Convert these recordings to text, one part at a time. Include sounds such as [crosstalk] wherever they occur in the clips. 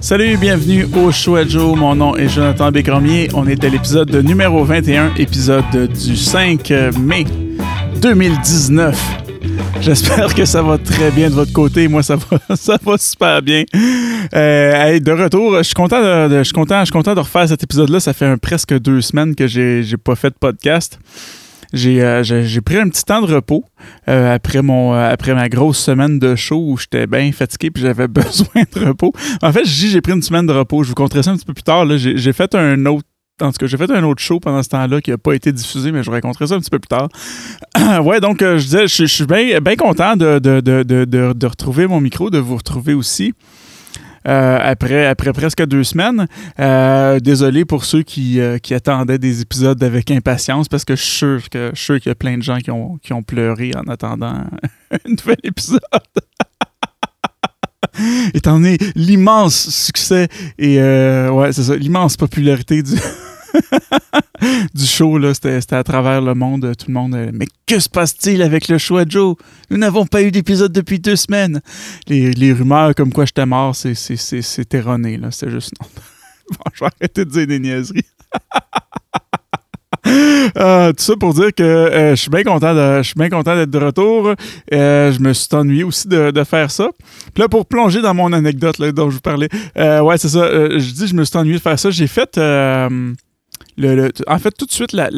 Salut, bienvenue au Show. Mon nom est Jonathan Bécormier. On est à l'épisode numéro 21, épisode du 5 mai 2019. J'espère que ça va très bien de votre côté. Moi, ça va, [laughs] ça va super bien. Euh, de retour, je suis content de, je suis content, je suis content de refaire cet épisode-là. Ça fait presque deux semaines que j'ai, j'ai pas fait de podcast. J'ai, euh, j'ai, pris un petit temps de repos euh, après, mon, euh, après ma grosse semaine de show où j'étais bien fatigué puis j'avais [laughs] besoin de repos. En fait, j'ai, j'ai pris une semaine de repos. Je vous conterai ça un petit peu plus tard. J'ai, fait un autre en tout cas, j'ai fait un autre show pendant ce temps-là qui n'a pas été diffusé, mais je vous raconterai ça un petit peu plus tard. [clears throat] ouais, donc je disais, je, suis bien content de, de, de, de, retrouver mon micro, de vous retrouver aussi. Euh, après, après presque deux semaines. Euh, désolé pour ceux qui, euh, qui, attendaient des épisodes avec impatience parce que je suis sûr que je qu'il y a plein de gens qui ont, qui ont pleuré en attendant [laughs] un nouvel épisode. [laughs] Étant donné l'immense succès et ouais, c'est ça, l'immense popularité du [laughs] [laughs] du show, là, c'était, à travers le monde. Tout le monde. Euh, mais que se passe-t-il avec le show à Joe? Nous n'avons pas eu d'épisode depuis deux semaines. Les, rumeurs comme quoi j'étais mort, c'est, c'est, erroné, là. C'est juste non. [laughs] bon, je vais arrêter de dire des niaiseries. Ah, [laughs] tout ça pour dire que euh, je suis bien content de, content d'être de retour. Euh, je me suis ennuyé aussi de, faire ça. Puis là, pour plonger dans mon anecdote là, dont je vous parlais, ouais, c'est ça. je dis, je me suis ennuyé de faire ça. J'ai fait en fait, tout de suite, la,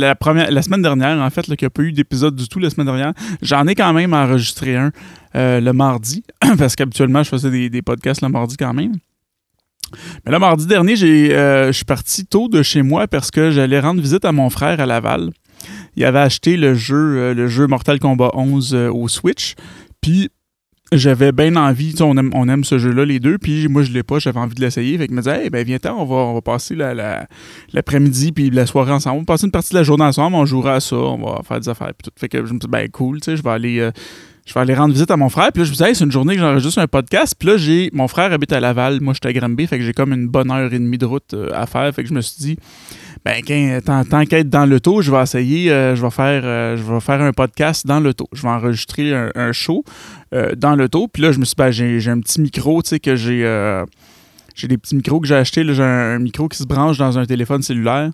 semaine dernière, en fait, qu'il n'y a pas eu d'épisode du tout la semaine dernière, j'en ai quand même enregistré un euh, le mardi, [clears throat] parce qu'habituellement, je faisais des, podcasts le mardi quand même. Mais le mardi dernier, euh, je suis parti tôt de chez moi parce que j'allais rendre visite à mon frère à Laval. Il avait acheté le jeu, euh, le jeu Mortal Kombat 11 au Switch. Puis j'avais bien envie, on aime, on aime ce jeu-là les deux, puis moi je l'ai pas, j'avais envie de l'essayer. Fait que me disais, hey, ben viens-t'en, on va, on va passer l'après-midi la, puis la soirée ensemble. On va passer une partie de la journée ensemble, on jouera à ça, on va faire des affaires. Puis tout. Fait que je me dis, ben cool, tu sais, je vais aller. Euh, je vais aller rendre visite à mon frère. Puis là, je me disais, c'est une journée que j'enregistre un podcast. Puis là, j'ai mon frère habite à Laval, moi, je suis à Granby. Fait que j'ai comme une bonne heure et demie de route euh, à faire. Fait que je me suis dit, ben, tant, qu'être dans l'auto, je vais essayer, euh, je, vais faire, euh, je vais faire un podcast dans l'auto. Je vais enregistrer un, show euh, dans l'auto. Puis là, je me suis dit, ben, j'ai un petit micro, tu sais, que j'ai j'ai des petits micros que j'ai achetés. J'ai un, micro qui se branche dans un téléphone cellulaire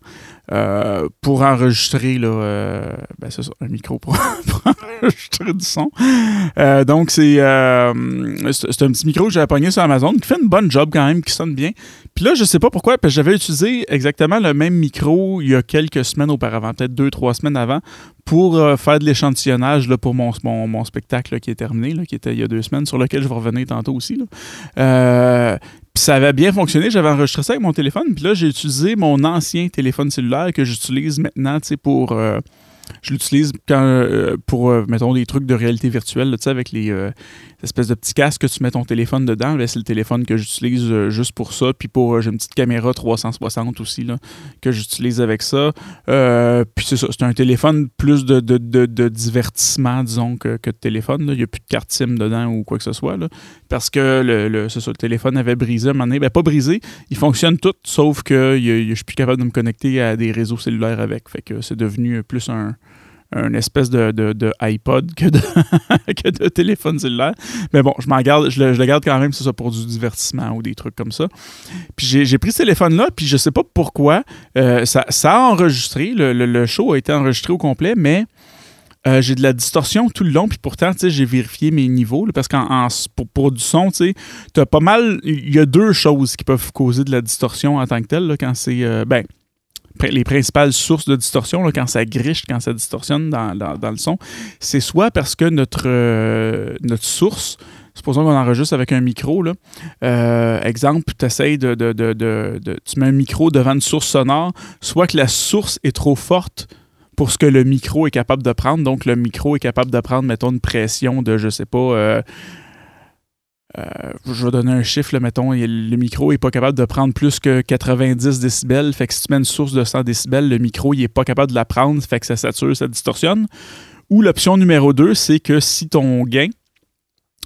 euh, pour enregistrer. Là, euh, ben c'est ça, un micro pour, [laughs] enregistrer du son. Euh, donc, c'est, un petit micro que j'ai pogné sur Amazon qui fait une bonne job quand même, qui sonne bien. Puis là, je sais pas pourquoi, parce que j'avais utilisé exactement le même micro il y a quelques semaines auparavant, peut-être deux, trois semaines avant, pour faire de l'échantillonnage pour mon, mon, spectacle qui est terminé, qui était il y a deux semaines, sur lequel je vais revenir tantôt aussi. Ça avait bien fonctionné. J'avais enregistré ça avec mon téléphone. Puis là, j'ai utilisé mon ancien téléphone cellulaire que j'utilise maintenant pour. Euh, je l'utilise euh, pour, euh, mettons, des trucs de réalité virtuelle, tu sais, avec les espèces de petits casques que tu mets ton téléphone dedans. C'est le téléphone que j'utilise juste pour ça. Puis pour, j'ai une petite caméra 360 aussi, là, que j'utilise avec ça. puis c'est ça, c'est un téléphone plus de, de, divertissement, disons, que, que de téléphone. Il n'y a plus de carte SIM dedans ou quoi que ce soit. Parce que le, le, le téléphone avait brisé à un moment donné. Ben, pas brisé, il fonctionne tout, sauf que je suis plus capable de me connecter à des réseaux cellulaires avec. Fait que c'est devenu plus un, espèce de, de, iPod que de, [laughs] que de téléphone cellulaire. Mais bon, je m'en garde, je le, garde quand même, c'est ça, pour du divertissement ou des trucs comme ça. Puis j'ai pris ce téléphone-là, puis je sais pas pourquoi. Euh, ça, ça, a enregistré, le, le, show a été enregistré au complet, mais euh, j'ai de la distorsion tout le long, puis pourtant, j'ai vérifié mes niveaux, parce qu'en pour, du son, tu as pas mal. Il y a deux choses qui peuvent causer de la distorsion en tant que telle, quand c'est. Euh, ben, les principales sources de distorsion, quand ça griche, quand ça distorsionne dans, le son, c'est soit parce que notre, euh, notre source, supposons qu'on enregistre avec un micro, là, exemple, tu de, de, de, Tu mets un micro devant une source sonore, soit que la source est trop forte pour ce que le micro est capable de prendre. Donc, le micro est capable de prendre, mettons, une pression de, je sais pas, euh, euh, je vais donner un chiffre, mettons, le micro n'est pas capable de prendre plus que 90 décibels. Fait que si tu mets une source de 100 décibels, le micro, n'est pas capable de la prendre, fait que ça sature, ça distorsionne. Ou l'option numéro 2, c'est que si ton gain,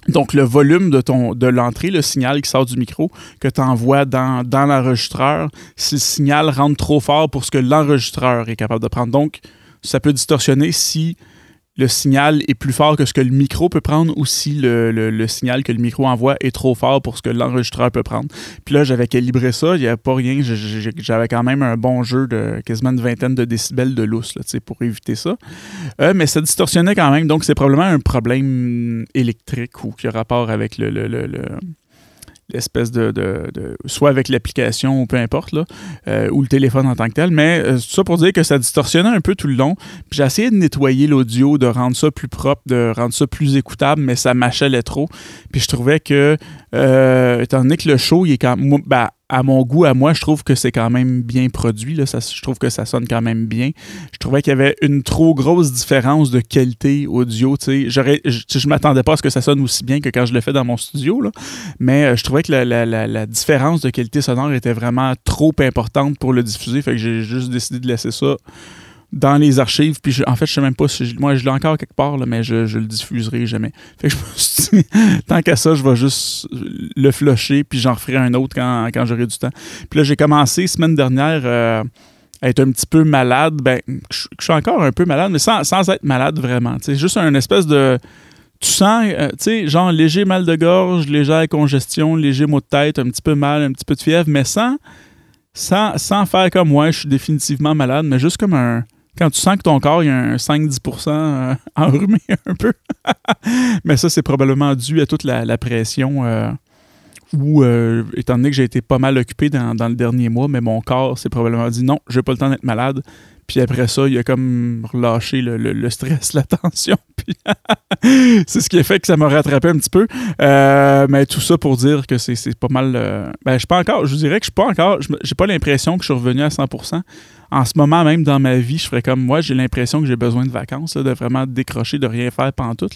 donc, le volume de, de l'entrée, le signal qui sort du micro, que tu envoies dans, dans l'enregistreur, si le signal rentre trop fort pour ce que l'enregistreur est capable de prendre. Donc, ça peut distorsionner si le signal est plus fort que ce que le micro peut prendre ou si le, signal que le micro envoie est trop fort pour ce que l'enregistreur peut prendre. Puis là, j'avais calibré ça, il n'y avait pas rien. J'avais quand même un bon jeu de quasiment une vingtaine de décibels de lousse là, pour éviter ça. Euh, mais ça distorsionnait quand même, donc c'est probablement un problème électrique ou qui a rapport avec le espèce de, soit avec l'application ou peu importe là, euh, ou le téléphone en tant que tel mais euh, tout ça pour dire que ça distorsionnait un peu tout le long. Puis j'ai essayé de nettoyer l'audio de rendre ça plus propre de rendre ça plus écoutable mais ça m'achalait trop. Puis je trouvais que euh, étant donné que le show il est quand même ben, à mon goût, à moi, je trouve que c'est quand même bien produit. Là. Je trouve que ça sonne quand même bien. Je trouvais qu'il y avait une trop grosse différence de qualité audio. Je, je m'attendais pas à ce que ça sonne aussi bien que quand je le fais dans mon studio. Mais euh, je trouvais que la, différence de qualité sonore était vraiment trop importante pour le diffuser. Fait j'ai juste décidé de laisser ça dans les archives. Puis en fait, je sais même pas si moi je l'ai encore quelque part, mais je, je le diffuserai jamais. Fait que je me suis dit, [laughs] tant qu'à ça, je vais juste le flusher, puis j'en referai un autre quand, quand j'aurai du temps. Puis là, j'ai commencé semaine dernière euh, à être un petit peu malade. Ben, je, suis encore un peu malade, mais sans, sans être malade vraiment. C'est juste un espèce de. Tu sens, euh, tu sais, genre léger mal de gorge, légère congestion, léger mot de tête, un petit peu mal, un petit peu de fièvre, mais sans, sans, sans faire comme moi, je suis définitivement malade, mais juste comme un, quand tu sens que ton corps, il y a un 5-10% euh, [laughs] enrhumé un peu. [laughs] Mais ça, c'est probablement dû à toute la, pression. Euh, ou, euh, étant donné que j'ai été pas mal occupé dans, le dernier mois, mais mon corps s'est probablement dit non, j'ai pas le temps d'être malade. Puis après ça, il a comme relâché le, stress, [laughs] la tension. Puis [laughs] c'est ce qui a fait que ça m'a rattrapé un petit peu. mais tout ça pour dire que c'est pas mal. ben, je suis pas encore. Je dirais que je suis pas encore. J'ai pas l'impression que je suis revenu à 100% en ce moment même dans ma vie, je ferais comme moi, j'ai l'impression que j'ai besoin de vacances, de vraiment décrocher, de rien faire pendant tout.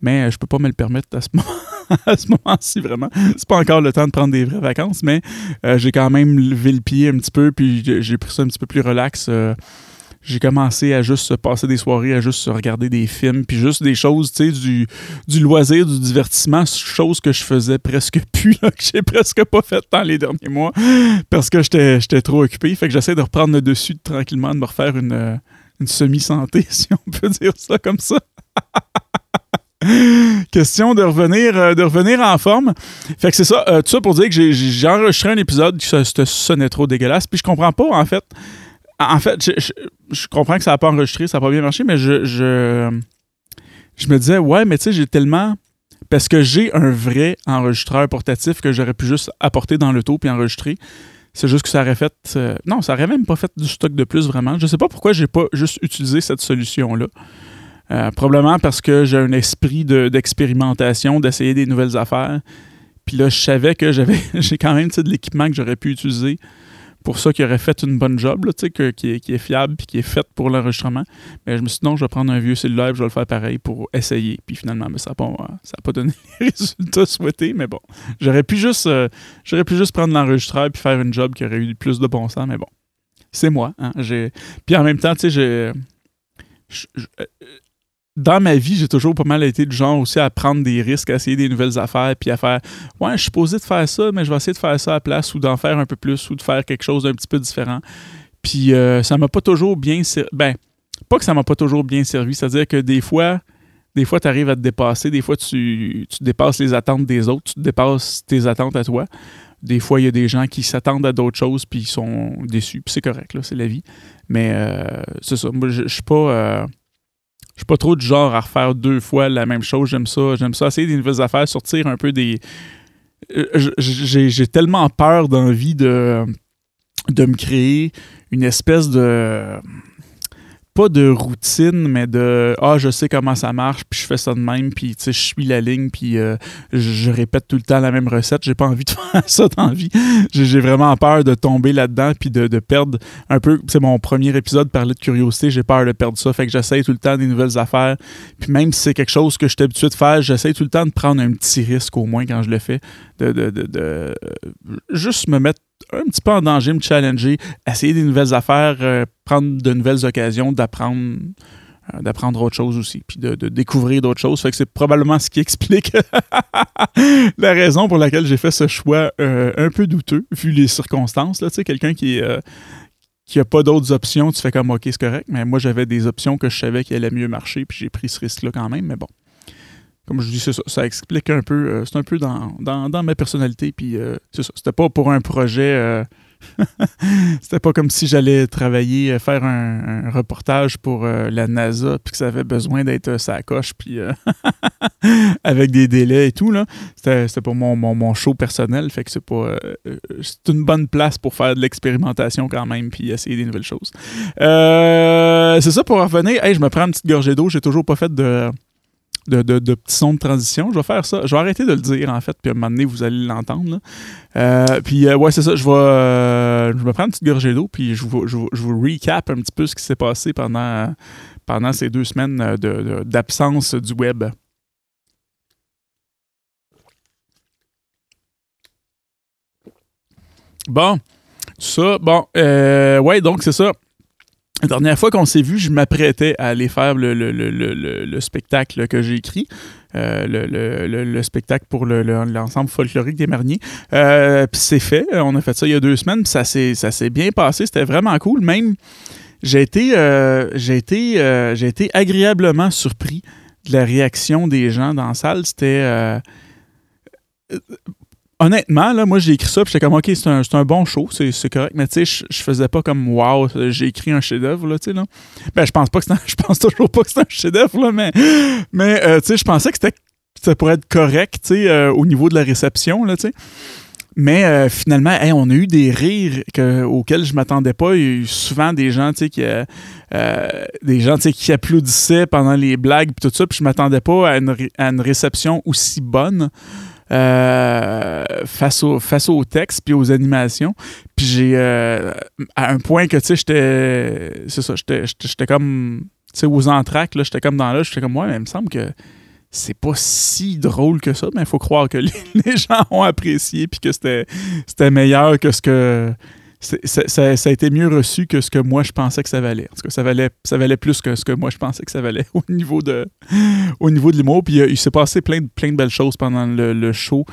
Mais euh, je peux pas me le permettre à ce moment [laughs] ce moment-ci, vraiment. C'est pas encore le temps de prendre des vraies vacances, mais euh, j'ai quand même levé le pied un petit peu, puis j'ai pris ça un petit peu plus relax. Euh, j'ai commencé à juste passer des soirées, à juste regarder des films, puis juste des choses, tu sais, du, loisir, du divertissement, choses que je faisais presque [laughs] plus, que j'ai presque pas fait dans les derniers mois, parce que j'étais trop occupé. Fait que j'essaie de reprendre le dessus tranquillement, de me refaire une, une semi-santé, [laughs] si on peut dire ça comme ça. Question de revenir, euh, de revenir en forme. Fait que c'est ça. Euh, tout ça pour dire que j'ai enregistré un épisode qui sonnait trop dégueulasse. Puis je comprends pas, en fait. En fait, je, comprends que ça n'a pas enregistré, ça n'a pas bien marché, mais je, je, me disais, ouais, mais tu sais, j'ai tellement. Parce que j'ai un vrai enregistreur portatif que j'aurais pu juste apporter dans le taux puis enregistrer. C'est juste que ça aurait fait. Euh, non, ça aurait même pas fait du stock de plus vraiment. Je sais pas pourquoi j'ai pas juste utilisé cette solution-là. Euh, probablement parce que j'ai un esprit d'expérimentation, d'essayer des nouvelles affaires. Puis là, je savais que j'avais [laughs] j'ai quand même de l'équipement que j'aurais pu utiliser pour ça qui aurait fait une bonne job, là, que, qui, est, qui, est, fiable puis qui est faite pour l'enregistrement. Mais je me suis dit non, je vais prendre un vieux cellulaire, je vais le faire pareil pour essayer. Puis finalement, mais ça n'a pas, pas donné [laughs] les résultats souhaités. Mais bon, j'aurais pu juste, euh, j'aurais pu juste prendre l'enregistreur puis faire une job qui aurait eu plus de bon sens. Mais bon, c'est moi. Hein, puis en même temps, tu sais, j'ai dans ma vie, j'ai toujours pas mal été du genre aussi à prendre des risques, à essayer des nouvelles affaires, puis à faire Ouais, je suis posé de faire ça, mais je vais essayer de faire ça à la place ou d'en faire un peu plus ou de faire quelque chose d'un petit peu différent. Puis euh, ça m'a pas toujours bien servi. Ben, pas que ça m'a pas toujours bien servi, c'est-à-dire que des fois, des fois, tu arrives à te dépasser, des fois, tu, dépasses les attentes des autres, tu dépasses tes attentes à toi. Des fois, il y a des gens qui s'attendent à d'autres choses puis ils sont déçus, puis c'est correct, là, c'est la vie. Mais euh, c'est ça, moi, je suis pas. Euh, je suis pas trop du genre à refaire deux fois la même chose. J'aime ça. J'aime ça essayer des nouvelles affaires, sortir un peu des. Euh, j'ai tellement peur d'envie de, de me créer une espèce de pas de routine, mais de ah, je sais comment ça marche, puis je fais ça de même, puis tu sais, je suis la ligne, puis euh, je, répète tout le temps la même recette. J'ai pas envie de [laughs] faire ça dans la vie. J'ai vraiment peur de tomber là-dedans, puis de, perdre un peu. C'est mon premier épisode parlait de curiosité, j'ai peur de perdre ça. Fait que j'essaye tout le temps des nouvelles affaires. Puis même si c'est quelque chose que je suis habitué de faire, j'essaye tout le temps de prendre un petit risque au moins quand je le fais. De, de, de, de juste me mettre un petit peu en danger, me challenger, essayer des nouvelles affaires, euh, prendre de nouvelles occasions d'apprendre euh, d'apprendre autre chose aussi, puis de, découvrir d'autres choses. Fait que c'est probablement ce qui [laughs] explique la raison pour laquelle j'ai fait ce choix euh, un peu douteux, vu les circonstances. Là, quelqu'un qui est qu'il n'y a pas d'autres options, tu fais comme OK, c'est correct. Mais moi, j'avais des options que je savais qui allaient mieux marcher, puis j'ai pris ce risque-là quand même. Mais bon, comme je dis, ça, explique un peu, euh, c'est un peu dans, dans, ma personnalité, puis euh, c'est ça. C'était pas pour un projet. Euh, [laughs] C'était pas comme si j'allais travailler, faire un, reportage pour la NASA, puis que ça avait besoin d'être sa coche, puis [laughs] avec des délais et tout. C'était pour mon, mon, show personnel, fait que c'est pas. c'est une bonne place pour faire de l'expérimentation quand même, puis essayer des nouvelles choses. c'est ça pour revenir. Hey, je me prends une petite gorgée d'eau, j'ai toujours pas fait de de, petits sons de transition. Je vais faire ça. Je vais arrêter de le dire, en fait, puis à un moment donné, vous allez l'entendre. Euh, puis, euh, ouais, c'est ça. Je vais, euh, je vais prendre une petite gorgée d'eau, puis je vous, je, vous recap un petit peu ce qui s'est passé pendant, pendant ces deux semaines d'absence du web. Bon, ça, bon, ouais, donc c'est ça. La dernière fois qu'on s'est vu, je m'apprêtais à aller faire le, spectacle que j'ai écrit, euh, le, spectacle pour l'ensemble folklorique des Marniers. Euh, puis c'est fait, on a fait ça il y a deux semaines, puis ça s'est bien passé, c'était vraiment cool. Même, j'ai été, euh, été agréablement surpris de la réaction des gens dans la salle. C'était honnêtement, là, moi, j'ai écrit ça, puis j'étais comme, OK, c'est un, bon show, c'est correct, mais tu sais, je faisais pas comme, wow, j'ai écrit un chef-d'œuvre, là, tu sais, là. Ben, je pense pas que [laughs] je pense toujours pas que c'est un chef-d'œuvre, là, mais, mais euh, tu sais, je pensais que c'était ça pourrait être correct, tu sais, euh, au niveau de la réception, là, tu sais. Mais euh, finalement, on a eu des rires auxquels je m'attendais pas. Il y a eu souvent des gens, tu sais, qui, des gens, qui applaudissaient pendant les blagues, puis tout ça, puis je m'attendais pas à une, à une réception aussi bonne. Euh, face, au, face au texte puis aux animations. Puis j'ai, euh, à un point que, tu sais, j'étais, c'est ça, j'étais comme, tu sais, aux entraques, là, j'étais comme dans là, j'étais comme, ouais, mais il me semble que c'est pas si drôle que ça, mais il faut croire que les, [laughs] les, gens ont apprécié puis que c'était, c'était meilleur que ce que ça, a été mieux reçu que ce que moi je pensais que ça valait. En tout cas, ça valait, ça valait plus que ce que moi je pensais que ça valait [laughs] au niveau de, au niveau de l'humour. Puis il, s'est passé plein de, plein de belles choses pendant le, show.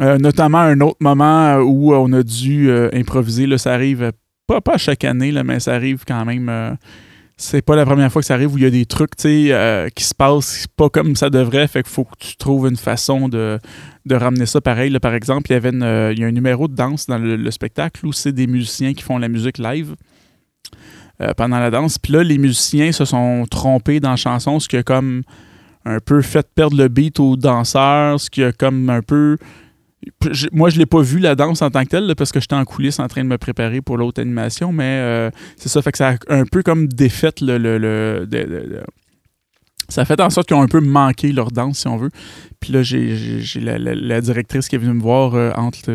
Euh, notamment un autre moment où on a dû euh, improviser. Ça arrive pas, pas chaque année, mais ça arrive quand même. Euh, c'est pas la première fois que ça arrive où il y a des trucs qui se passent pas comme ça devrait. Fait qu'il faut que tu trouves une façon de, ramener ça pareil. par exemple, il y, avait euh, a un numéro de danse dans le, spectacle où c'est des musiciens qui font la musique live euh, pendant la danse. Puis là, les musiciens se sont trompés dans la chanson, ce qui a comme un peu fait perdre le beat aux danseurs, ce qui a comme un peu... Moi, je l'ai pas vu la danse en tant que telle parce que j'étais en coulisses en train de me préparer pour l'autre animation, mais euh, c'est ça, fait que ça a un peu comme défait le, le, ça a fait en sorte qu'ils ont un peu manqué leur danse, si on veut. Puis là, j'ai la, directrice qui est venue me voir euh, entre,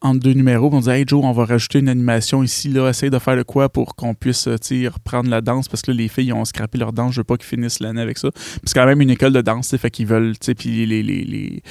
entre deux numéros. On disait Hey Joe, on va rajouter une animation ici, là, essaye de faire le quoi pour qu'on puisse euh, reprendre la danse parce que là, les filles ont scrappé leur danse. Je veux pas qu'ils finissent l'année avec ça. c'est quand même une école de danse, fait qu'ils veulent, les, les, les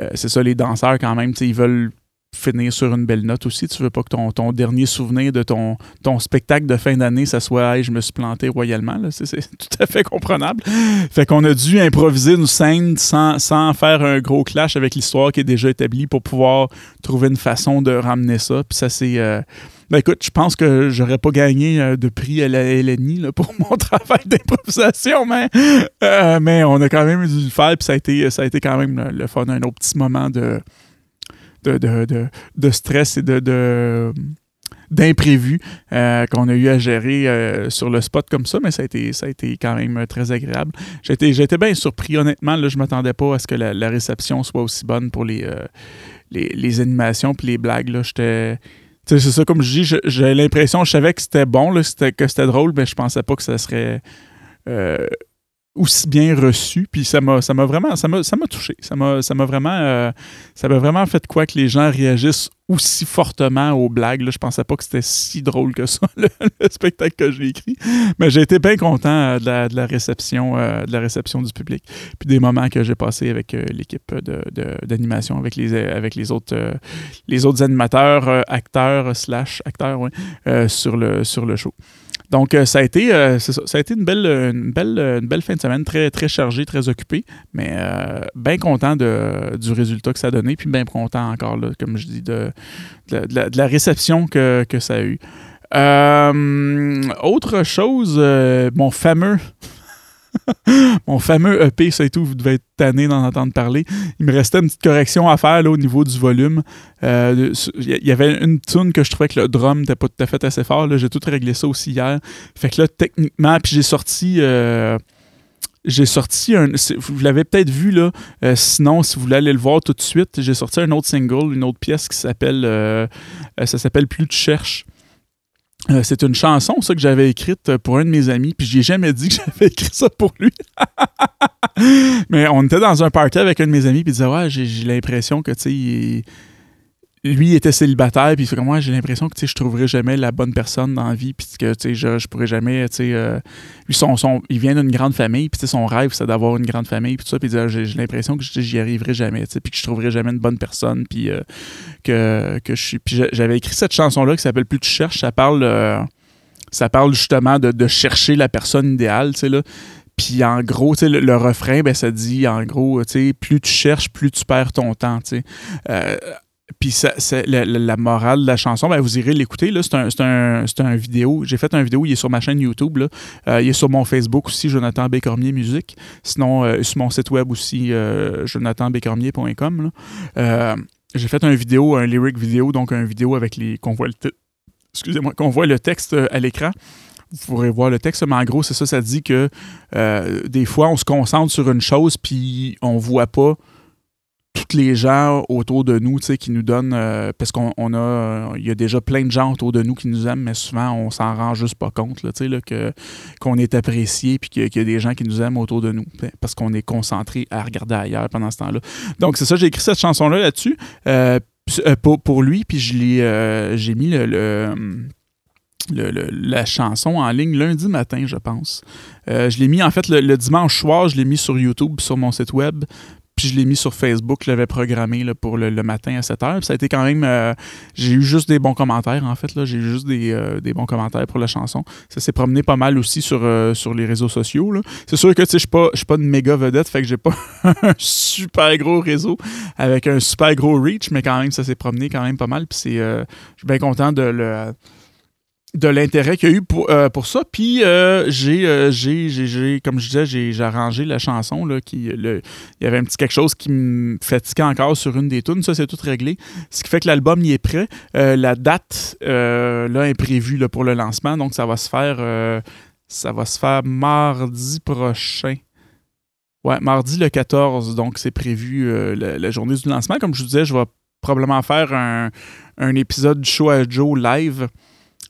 euh, c'est ça, les danseurs quand même, ils veulent finir sur une belle note aussi. Tu veux pas que ton, ton dernier souvenir de ton, ton spectacle de fin d'année, ça soit hey, je me suis planté royalement. C'est, tout à fait comprenable. Fait qu'on a dû improviser une scène sans, sans faire un gros clash avec l'histoire qui est déjà établie pour pouvoir trouver une façon de ramener ça. Puis ça, c'est. Euh, ben écoute, je pense que j'aurais pas gagné euh, de prix à la LNI pour [laughs] mon travail d'improvisation, mais, euh, mais on a quand même dû le faire, puis ça a été, ça a été quand même le, le fun, un autre petit moment de, de, stress et de, d'imprévus euh, qu'on a eu à gérer euh, sur le spot comme ça, mais ça a été, ça a été quand même très agréable. J'ai été, bien surpris, honnêtement. Là, je ne m'attendais pas à ce que la, réception soit aussi bonne pour les, euh, les, animations puis les blagues. Là. c'est ça, comme je dis, j'ai l'impression, je savais que c'était bon, là, que c'était drôle, mais je pensais pas que ça serait aussi bien reçu. Puis ça m'a, ça m'a vraiment, ça m'a, ça m'a touché. Ça m'a, ça m'a vraiment, euh, ça m'a vraiment fait quoi que les gens réagissent aussi fortement aux blagues. Là, je pensais pas que c'était si drôle que ça, [laughs] le, spectacle que j'ai écrit. Mais j'ai été bien content euh, de, la, de, réception, euh, de la réception du public. Puis des moments que j'ai passés avec l'équipe de, d'animation, avec les, avec les autres, les autres animateurs, acteurs slash acteurs, sur le, sur le show. Donc, euh, ça, a été, euh, ça, a été une belle, une, belle, une belle fin de semaine, très, très chargée, très occupée, mais euh, bien content de, du résultat que ça a donné, puis bien content encore, là, comme je dis, de, de, la, réception que, ça a eu. Euh, autre chose, euh, mon fameux. [laughs] mon fameux EP, ça et tout, vous devez être tanné d'en entendre parler. Il me restait une petite correction à faire là, au niveau du volume. Il y avait une tune que je trouvais que le drum n'était pas tout à fait assez fort. J'ai tout réglé ça aussi hier. Fait que là, techniquement, puis j'ai sorti j'ai sorti un. Vous l'avez peut-être vu là. Euh, sinon, si vous voulez aller le voir tout de suite, j'ai sorti un autre single, une autre pièce qui s'appelle. Euh, euh, ça s'appelle Plus tu cherches. c'est une chanson, ça, que j'avais écrite pour un de mes amis, puis j'ai jamais dit que [laughs] j'avais écrit ça pour lui. [laughs] Mais on était dans un party avec un de mes amis, puis il disait Ouais, j'ai l'impression que, tu sais, lui était célibataire puis il fait comme moi j'ai l'impression que je trouverai jamais la bonne personne dans la vie puis que je, je pourrais jamais euh, lui son, son, il vient d'une grande famille puis son rêve c'est d'avoir une grande famille puis tout ça puis j'ai, l'impression que j'y arriverai jamais puis que je trouverai jamais une bonne personne puis euh, que, que je suis j'avais écrit cette chanson là qui s'appelle plus tu cherches ça parle euh, ça parle justement de, de, chercher la personne idéale tu sais là puis en gros, le, le refrain, ben, ça dit en gros, plus tu cherches, plus tu perds ton temps. Euh, puis ça, la, la, morale de la chanson, ben vous irez l'écouter. C'est un, un, un, vidéo. J'ai fait un vidéo, il est sur ma chaîne YouTube. Là. Euh, il est sur mon Facebook aussi, Jonathan Bécormier Musique. Sinon, euh, sur mon site web aussi, euh, jonathanbécormier.com. Euh, j'ai fait un vidéo, un lyric vidéo, donc un vidéo avec les. qu'on voit le Excusez-moi, qu'on voit le texte à l'écran vous pourrez voir le texte, mais en gros, c'est ça, ça dit que des fois, on se concentre sur une chose, puis on voit pas tous les gens autour de nous, qui nous donnent, euh, parce qu'on a, il y a déjà plein de gens autour de nous qui nous aiment, mais souvent on s'en rend juste pas compte, que qu'on est apprécié, puis qu'il y, a des gens qui nous aiment autour de nous, parce qu'on est concentré à regarder ailleurs pendant ce temps-là. Donc c'est ça, j'ai écrit cette chanson-là là-dessus euh, euh, pour, lui, puis je l'ai, j'ai mis le la chanson en ligne lundi matin, je pense. je l'ai mis en fait le, dimanche soir, je l'ai mis sur YouTube, sur mon site web, puis je l'ai mis sur Facebook, je l'avais programmé pour le, matin à 7 h. ça a été quand même. Euh, j'ai eu juste des bons commentaires, en fait. J'ai eu juste euh, des, bons commentaires pour la chanson. Ça s'est promené pas mal aussi sur, euh, sur les réseaux sociaux. C'est sûr que je ne suis pas, une méga vedette, fait que j'ai pas [laughs] un super gros réseau avec un super gros reach, mais quand même, ça s'est promené quand même pas mal. Puis je suis bien content de le de l'intérêt qu'il y a eu pour, euh, pour ça. Puis euh, euh, j'ai, comme je disais, j'ai, arrangé la chanson. Là, qui, il y avait un petit quelque chose qui me fatiguait encore sur une des tunes. Ça, c'est tout réglé. Ce qui fait que l'album y est prêt. la date là, est prévue là, pour le lancement. Donc, ça va se faire, ça va se faire mardi prochain. Ouais, mardi le 14. Donc, c'est prévu la, la, journée du lancement. Comme je vous disais, je vais probablement faire un, un épisode du show à Joe live.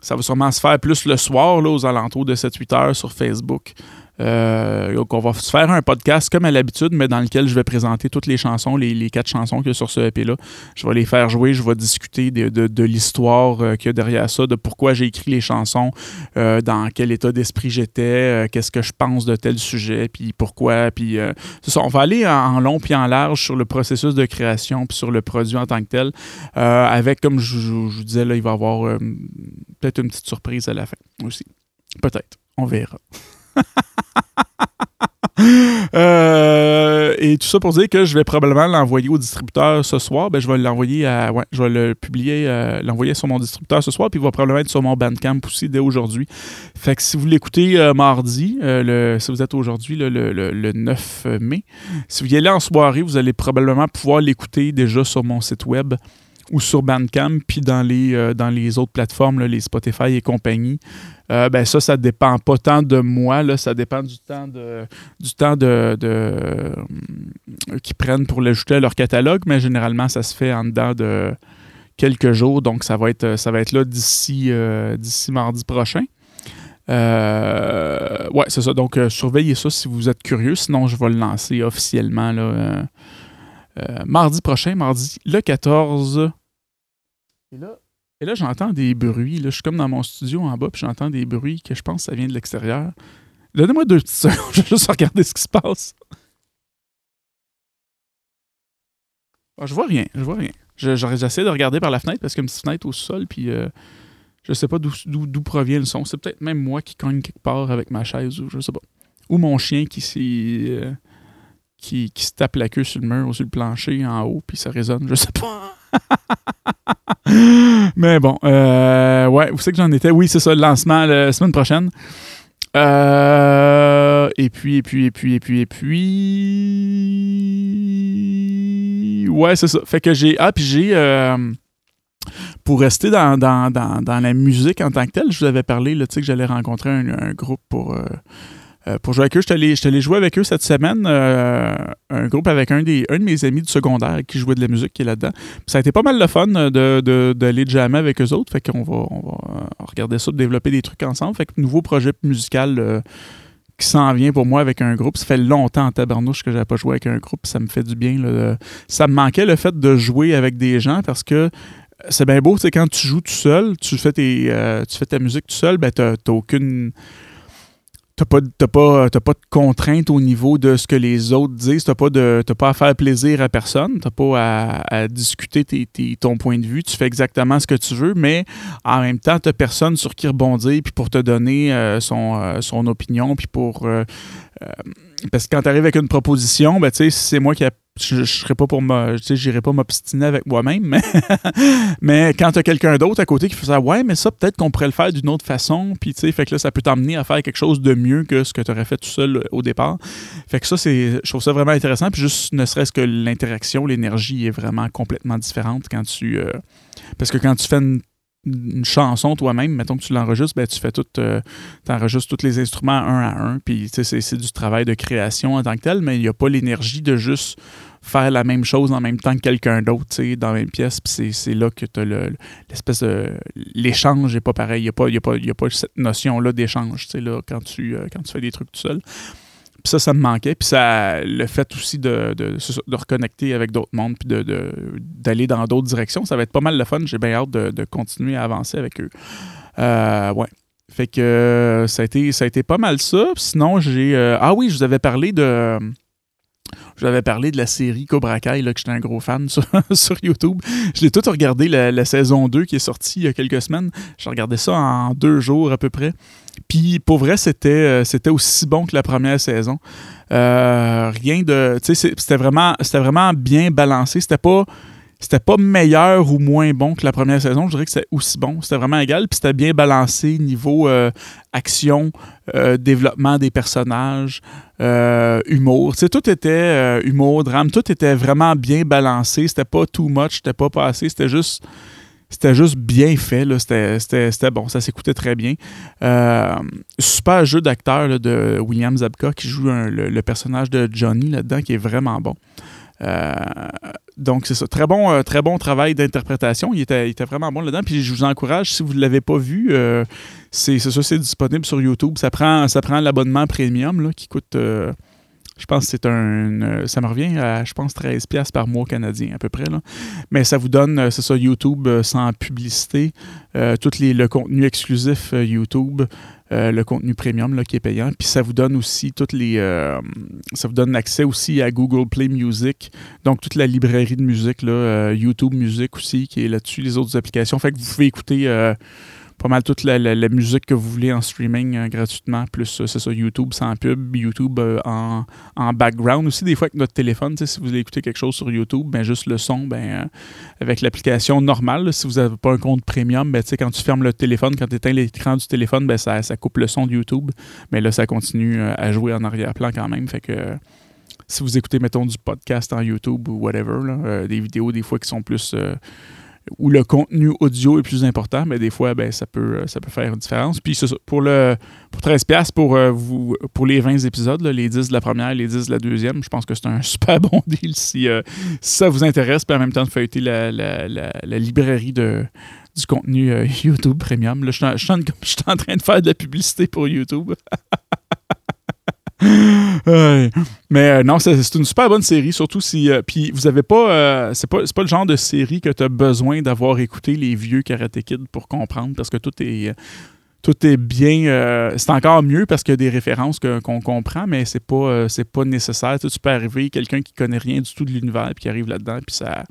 Ça va sûrement se faire plus le soir, là, aux alentours de 7-8 heures sur Facebook. Euh, donc, on va faire un podcast comme à l'habitude, mais dans lequel je vais présenter toutes les chansons, les, quatre chansons qu'il y a sur ce EP-là. Je vais les faire jouer, je vais discuter de, l'histoire euh, qu'il y a derrière ça, de pourquoi j'ai écrit les chansons, euh, dans quel état d'esprit j'étais, qu'est-ce que je pense de tel sujet, puis pourquoi. Puis, ça, on va aller en, long puis en large sur le processus de création, puis sur le produit en tant que tel, avec, comme je, vous disais, là, il va y avoir peut-être une petite surprise à la fin aussi. Peut-être. On verra. [laughs] Euh, et tout ça pour dire que je vais probablement l'envoyer au distributeur ce soir. Ben, je vais l'envoyer à. Ouais, je vais le publier, euh, l'envoyer sur mon distributeur ce soir, puis il va probablement être sur mon Bandcamp aussi dès aujourd'hui. Fait que si vous l'écoutez euh, mardi, si vous êtes aujourd'hui le, le, 9 mai, si vous y allez en soirée, vous allez probablement pouvoir l'écouter déjà sur mon site web ou sur Bandcamp, puis dans les autres plateformes, les Spotify et compagnie. Euh, ben ça, ça dépend pas tant de moi, là, ça dépend du temps de du temps de, euh, qu'ils prennent pour l'ajouter à leur catalogue, mais généralement, ça se fait en dedans de quelques jours, donc ça va être, ça va être là d'ici, euh, mardi prochain. ouais, c'est ça. Donc, surveillez ça si vous êtes curieux. Sinon, je vais le lancer officiellement là, mardi prochain, mardi le 14. Et là, et là, j'entends des bruits. Là. Je suis comme dans mon studio en bas, puis j'entends des bruits que je pense que ça vient de l'extérieur. Donnez-moi deux petites [laughs] secondes, je vais juste regarder ce qui se passe. Ah, je vois rien, je vois rien. J'essaie de regarder par la fenêtre parce qu'il y a une petite fenêtre au sol, puis euh, je sais pas d'où provient le son. C'est peut-être même moi qui cogne quelque part avec ma chaise, ou je sais pas. Ou mon chien qui s'est. Qui, qui se tape la queue sur le mur ou sur le plancher en haut, puis ça résonne, je sais pas. [laughs] Mais bon, euh, ouais, vous savez que j'en étais? Oui, c'est ça, le lancement la semaine prochaine. Euh, et puis, et puis, et puis, et puis, et puis. Ouais, c'est ça. Fait que j'ai. Ah, puis j'ai. Euh, pour rester dans, dans, dans, dans, la musique en tant que telle, je vous avais parlé là, que j'allais rencontrer un, groupe pour. Euh, euh, pour jouer avec eux. Je suis allé jouer avec eux cette semaine, euh, un groupe avec un, des, un de mes amis du secondaire qui jouait de la musique qui est là-dedans. ça a été pas mal de fun d'aller de, de, de jammer avec eux autres. Fait qu'on va, on va euh, regarder ça, développer des trucs ensemble. Fait que nouveau projet musical qui s'en vient pour moi avec un groupe. Ça fait longtemps en tabarnouche que j'avais pas joué avec un groupe. Ça me fait du bien. Ça me manquait le fait de jouer avec des gens parce que c'est bien beau, c'est quand tu joues tout seul, tu fais, tes, tu fais ta musique tout seul, ben t'as aucune t'as pas, pas, pas de contraintes au niveau de ce que les autres disent. T'as pas, de, pas à faire plaisir à personne. T'as pas à, discuter ton point de vue. Tu fais exactement ce que tu veux, mais en même temps, t'as personne sur qui rebondir puis pour te donner euh, son, euh, son opinion puis pour... Euh, parce que quand tu arrives avec une proposition, ben, c'est moi qui je ne serais pas pour me. j'irai pas m'obstiner avec moi-même, mais, [laughs] mais quand tu as quelqu'un d'autre à côté qui fait ça, ouais, mais ça, peut-être qu'on pourrait le faire d'une autre façon, puis tu sais, fait que là, ça peut t'emmener à faire quelque chose de mieux que ce que tu aurais fait tout seul euh, au départ. Fait que ça, c'est. Je trouve ça vraiment intéressant, puis juste ne serait-ce que l'interaction, l'énergie est vraiment complètement différente quand tu. Euh, parce que quand tu fais une une chanson toi-même, mettons que tu l'enregistres, ben, tu fais tout, euh, enregistres tous les instruments un à un, puis c'est du travail de création en tant que tel, mais il n'y a pas l'énergie de juste faire la même chose en même temps que quelqu'un d'autre, dans la même pièce, puis c'est là que tu as l'espèce de... L'échange n'est pas pareil, il n'y a, pas, a, a pas cette notion-là d'échange, là, quand, tu, euh, quand tu fais des trucs tout seul. Puis ça, ça me manquait. Puis ça, le fait aussi de, de, de reconnecter avec d'autres mondes, puis d'aller dans d'autres directions, ça va être pas mal le fun. J'ai bien hâte de, continuer à avancer avec eux. Euh, ouais. Fait que ça a, été, ça a été pas mal ça. Sinon, j'ai. Euh, ah oui, je vous avais parlé de. Je vous avais parlé de la série Cobra Kai, là, que j'étais un gros fan sur, [laughs] sur YouTube. Je l'ai tout regardé, la, saison 2 qui est sortie il y a quelques semaines. J'ai regardé ça en deux jours à peu près. Puis pour vrai, c'était, euh, c'était aussi bon que la première saison. Euh, rien de. C'était vraiment, bien balancé. C'était pas. Pas meilleur ou moins bon que la première saison. Je dirais que c'était aussi bon. C'était vraiment égal. Puis c'était bien balancé niveau euh, action, développement des personnages, humour. Tu sais, tout était humour, drame. Tout était vraiment bien balancé. C'était pas too much, c'était pas passé. C'était juste c'était juste bien fait. C'était bon. Ça s'écoutait très bien. Euh, super jeu d'acteur de William Zabka qui joue le, personnage de Johnny là-dedans qui est vraiment bon. Euh, donc, c'est ça. Très bon, euh, travail d'interprétation. Il était, vraiment bon là-dedans. Puis je vous encourage, si vous ne l'avez pas vu, c'est ça, c'est disponible sur YouTube. Ça prend, l'abonnement premium qui coûte je pense que c'est un. Euh, ça me revient à, je pense, 13$ par mois canadien, à peu près. Là. Mais ça vous donne, euh, c'est ça, YouTube euh, sans publicité, tout les, le contenu exclusif YouTube, le contenu premium là, qui est payant. Puis ça vous donne aussi toutes les. ça vous donne accès aussi à Google Play Music, donc toute la librairie de musique, là, YouTube Music aussi, qui est là-dessus, les autres applications. Fait que vous pouvez écouter pas mal toute la, musique que vous voulez en streaming euh, gratuitement, plus euh, c'est ça, YouTube sans pub, YouTube euh, en, background aussi, des fois avec notre téléphone, si vous voulez écouter quelque chose sur YouTube, ben juste le son, ben avec l'application normale, si vous n'avez pas un compte premium, ben quand tu fermes le téléphone, quand tu éteins l'écran du téléphone, ben ça, ça coupe le son de YouTube, mais là ça continue à jouer en arrière-plan quand même, fait que si vous écoutez, mettons, du podcast en YouTube ou whatever, des vidéos des fois qui sont plus où le contenu audio est plus important, mais des fois, ben, ça, peut, euh, ça peut faire une différence. Puis pour, le, pour 13$, pour, euh, vous, pour les 20 épisodes, les 10 de la première, les 10 de la deuxième, je pense que c'est un [laughs] super bon deal si, euh, ça vous intéresse, puis en même temps de feuilleter la, la, la, librairie de, du contenu [laughs] YouTube Premium. Je suis en train de faire de la publicité pour YouTube. [laughs] Mais euh, non, c'est une super bonne série, surtout si. Euh, puis vous avez pas. Euh, c'est pas, pas le genre de série que tu as besoin d'avoir écouté les vieux Karate pour comprendre, parce que tout est. tout est bien. c'est encore mieux parce qu'il y a des références qu'on comprend, mais c'est pas, pas nécessaire. Tu, peux arriver, quelqu'un qui connaît rien du tout de l'univers, puis qui arrive là-dedans, puis ça,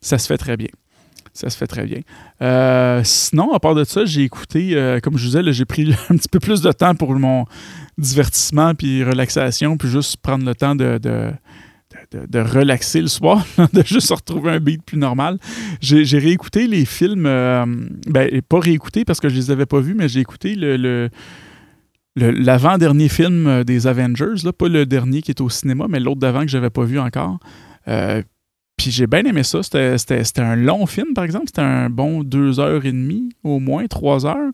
ça se fait très bien. Ça se fait très bien. sinon, à part de ça, j'ai écouté, comme je vous disais, j'ai pris [laughs] un petit peu plus de temps pour mon divertissement puis relaxation, puis juste prendre le temps de, de, relaxer le soir, [laughs] de juste retrouver un beat plus normal. J'ai réécouté les films, ben, pas réécouté parce que je les avais pas vus, mais j'ai écouté le, l'avant-dernier film des Avengers, là, pas le dernier qui est au cinéma, mais l'autre d'avant que j'avais pas vu encore. Puis j'ai bien aimé ça. C'était un long film, par exemple. C'était un bon deux heures et demie, au moins trois heures.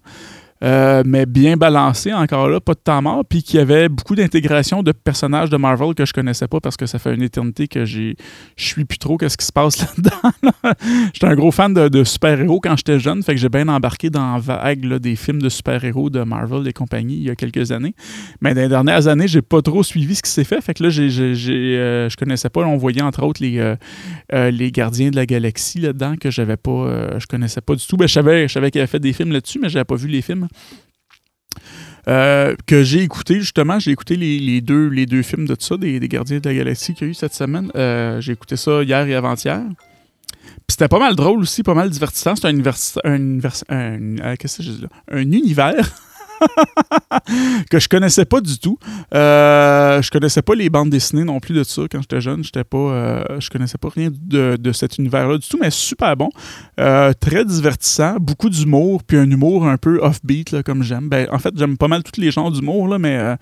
Euh, mais bien balancé encore là, pas de temps mort, puis qui avait beaucoup d'intégration de personnages de Marvel que je connaissais pas parce que ça fait une éternité que j'ai je suis plus trop qu'est-ce qui se passe [laughs] là-dedans. j'étais un gros fan de, super-héros quand j'étais jeune, fait que j'ai bien embarqué dans la vague des films de super-héros de Marvel et compagnie il y a quelques années. Mais dans les dernières années, j'ai pas trop suivi ce qui s'est fait, fait que là, j'ai, euh, je connaissais pas, on voyait entre autres les, euh, les Gardiens de la Galaxie là-dedans que j'avais pas, je connaissais pas du tout. Ben, je savais, je savais qu'il avait fait des films là-dessus, mais j'avais pas vu les films. Euh, que j'ai écouté justement, j'ai écouté les, deux, les deux films de ça, des, Gardiens de la Galaxie qu'il y a eu cette semaine. Euh, j'ai écouté ça hier et avant-hier. Puis c'était pas mal drôle aussi, pas mal divertissant. C'est un, un, un, euh, un univers [laughs] [laughs] que je connaissais pas du tout. Euh, je connaissais pas les bandes dessinées non plus de ça quand j'étais jeune. J'étais pas, euh, je connaissais pas rien de, cet univers-là du tout, mais super bon. Euh, très divertissant, beaucoup d'humour, puis un humour un peu offbeat, comme j'aime. Ben, en fait, j'aime pas mal tous les genres d'humour, là, mais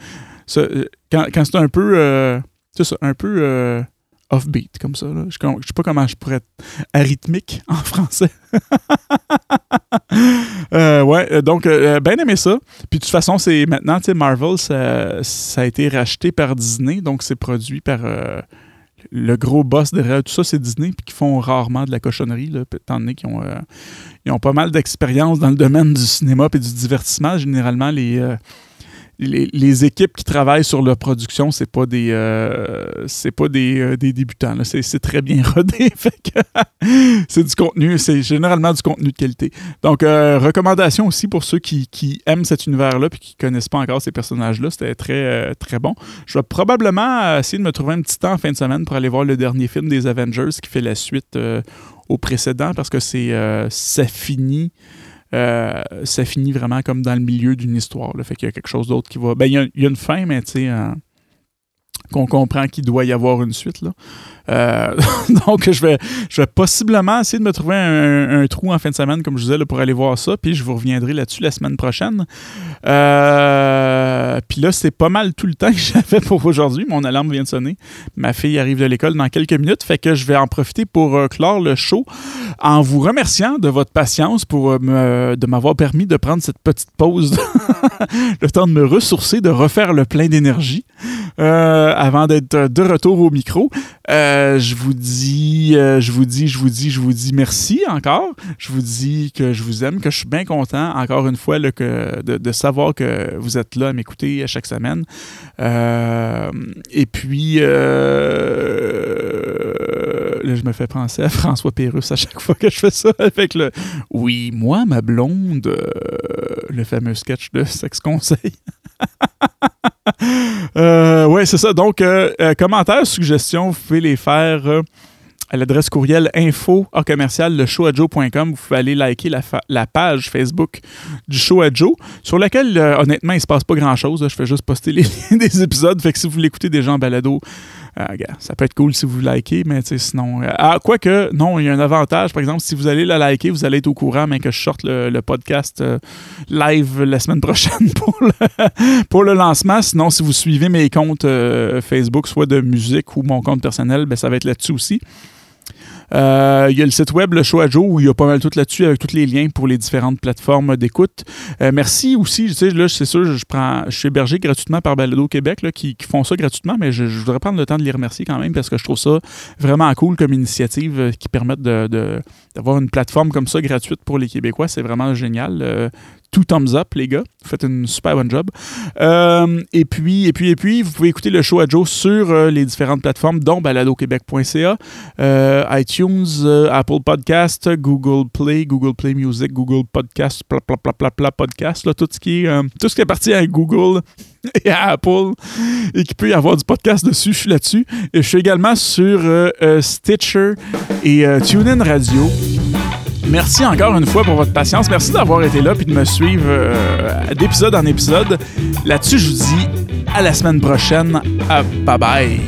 quand, quand c'est un peu. c'est ça, un peu offbeat comme ça. Je ne sais pas comment je pourrais être arythmique [laughs] en français. [laughs] Euh, ouais, euh, donc, euh, bien aimé ça. Puis de toute façon, c'est maintenant, tu sais, Marvel, ça, a été racheté par Disney, donc c'est produit par le gros boss derrière tout ça, c'est Disney, puis qui font rarement de la cochonnerie, là, étant donné qu'ils ont, ont pas mal d'expérience dans le domaine du cinéma et du divertissement. Généralement, les les, équipes qui travaillent sur la production, c'est pas des euh, pas des, euh, débutants. C'est, très bien [laughs] rodé. [laughs] c'est du contenu, c'est généralement du contenu de qualité. Donc, euh, recommandation aussi pour ceux qui, aiment cet univers-là et qui connaissent pas encore ces personnages-là. C'était très, très bon. Je vais probablement essayer de me trouver un petit temps en fin de semaine pour aller voir le dernier film des Avengers qui fait la suite au précédent parce que c'est ça finit. Euh, ça finit vraiment comme dans le milieu d'une histoire. Là. Fait qu'il y a quelque chose d'autre qui va. Ben, il y, a une fin, mais tu sais, euh, qu'on comprend qu'il doit y avoir une suite. Là. Euh, [laughs] donc, je vais, je vais possiblement essayer de me trouver un, trou en fin de semaine, comme je disais, pour aller voir ça. Puis je vous reviendrai là-dessus la semaine prochaine. Euh, puis là, c'est pas mal tout le temps que [laughs] j'avais pour aujourd'hui. Mon alarme vient de sonner. Ma fille arrive de l'école dans quelques minutes. Fait que je vais en profiter pour euh, clore le show en vous remerciant de votre patience pour me, de m'avoir permis de prendre cette petite pause, [laughs] le temps de me ressourcer, de refaire le plein d'énergie avant d'être de retour au micro. Euh, je vous dis, euh, je vous dis, je vous dis, je vous dis merci encore. Je vous dis que je vous aime, que je suis bien content, encore une fois, de, savoir que vous êtes là à m'écouter chaque semaine. Euh, et puis, là, je me fais penser à François Pérusse à chaque fois que je fais ça [laughs] avec le Oui, moi, ma blonde, le fameux sketch de Sex Conseil. Euh, ouais, c'est ça. Donc, euh, euh, commentaires, suggestions, vous pouvez les faire euh, à l'adresse courriel info à commercial le show Vous pouvez aller liker la, page Facebook du show à Joe, sur laquelle, honnêtement, il se passe pas grand-chose. Je fais juste poster les [laughs] liens des épisodes. Fait que si vous l'écoutez des gens en balado, ah, ça peut être cool si vous likez, mais sinon. Euh, ah, quoique, non, il y a un avantage. Par exemple, si vous allez la liker, vous allez être au courant, mais que je sorte le, podcast euh, live la semaine [laughs] prochaine pour le, pour le lancement. Sinon, si vous suivez mes comptes euh, Facebook, soit de musique ou mon compte personnel, ben, ça va être là-dessus aussi. Euh, il y a le site web, le show à Joe, où il y a pas mal tout là-dessus avec tous les liens pour les différentes plateformes d'écoute. Euh, merci aussi, tu sais, là, c'est sûr, je prends, je suis hébergé gratuitement par Balado Québec, là, qui, font ça gratuitement, mais je, voudrais prendre le temps de les remercier quand même parce que je trouve ça vraiment cool comme initiative euh, qui permettent de, d'avoir une plateforme comme ça gratuite pour les Québécois. C'est vraiment génial tout thumbs up, les gars. Vous faites une super bonne job. Euh, et puis, et puis, et puis, vous pouvez écouter le show à Joe sur euh, les différentes plateformes, dont baladoquebec.ca, euh, iTunes, Apple Podcast, Google Play, Google Play Music, Google Podcast, pla, pla, pla, pla, podcast, là, tout ce qui est, tout ce qui appartient à Google [laughs] et à Apple et qui peut y avoir du podcast dessus, je suis là-dessus. Et je suis également sur Stitcher et TuneIn Radio. Merci encore une fois pour votre patience. Merci d'avoir été là et de me suivre euh, d'épisode en épisode. Là-dessus, je vous dis à la semaine prochaine. bye bye.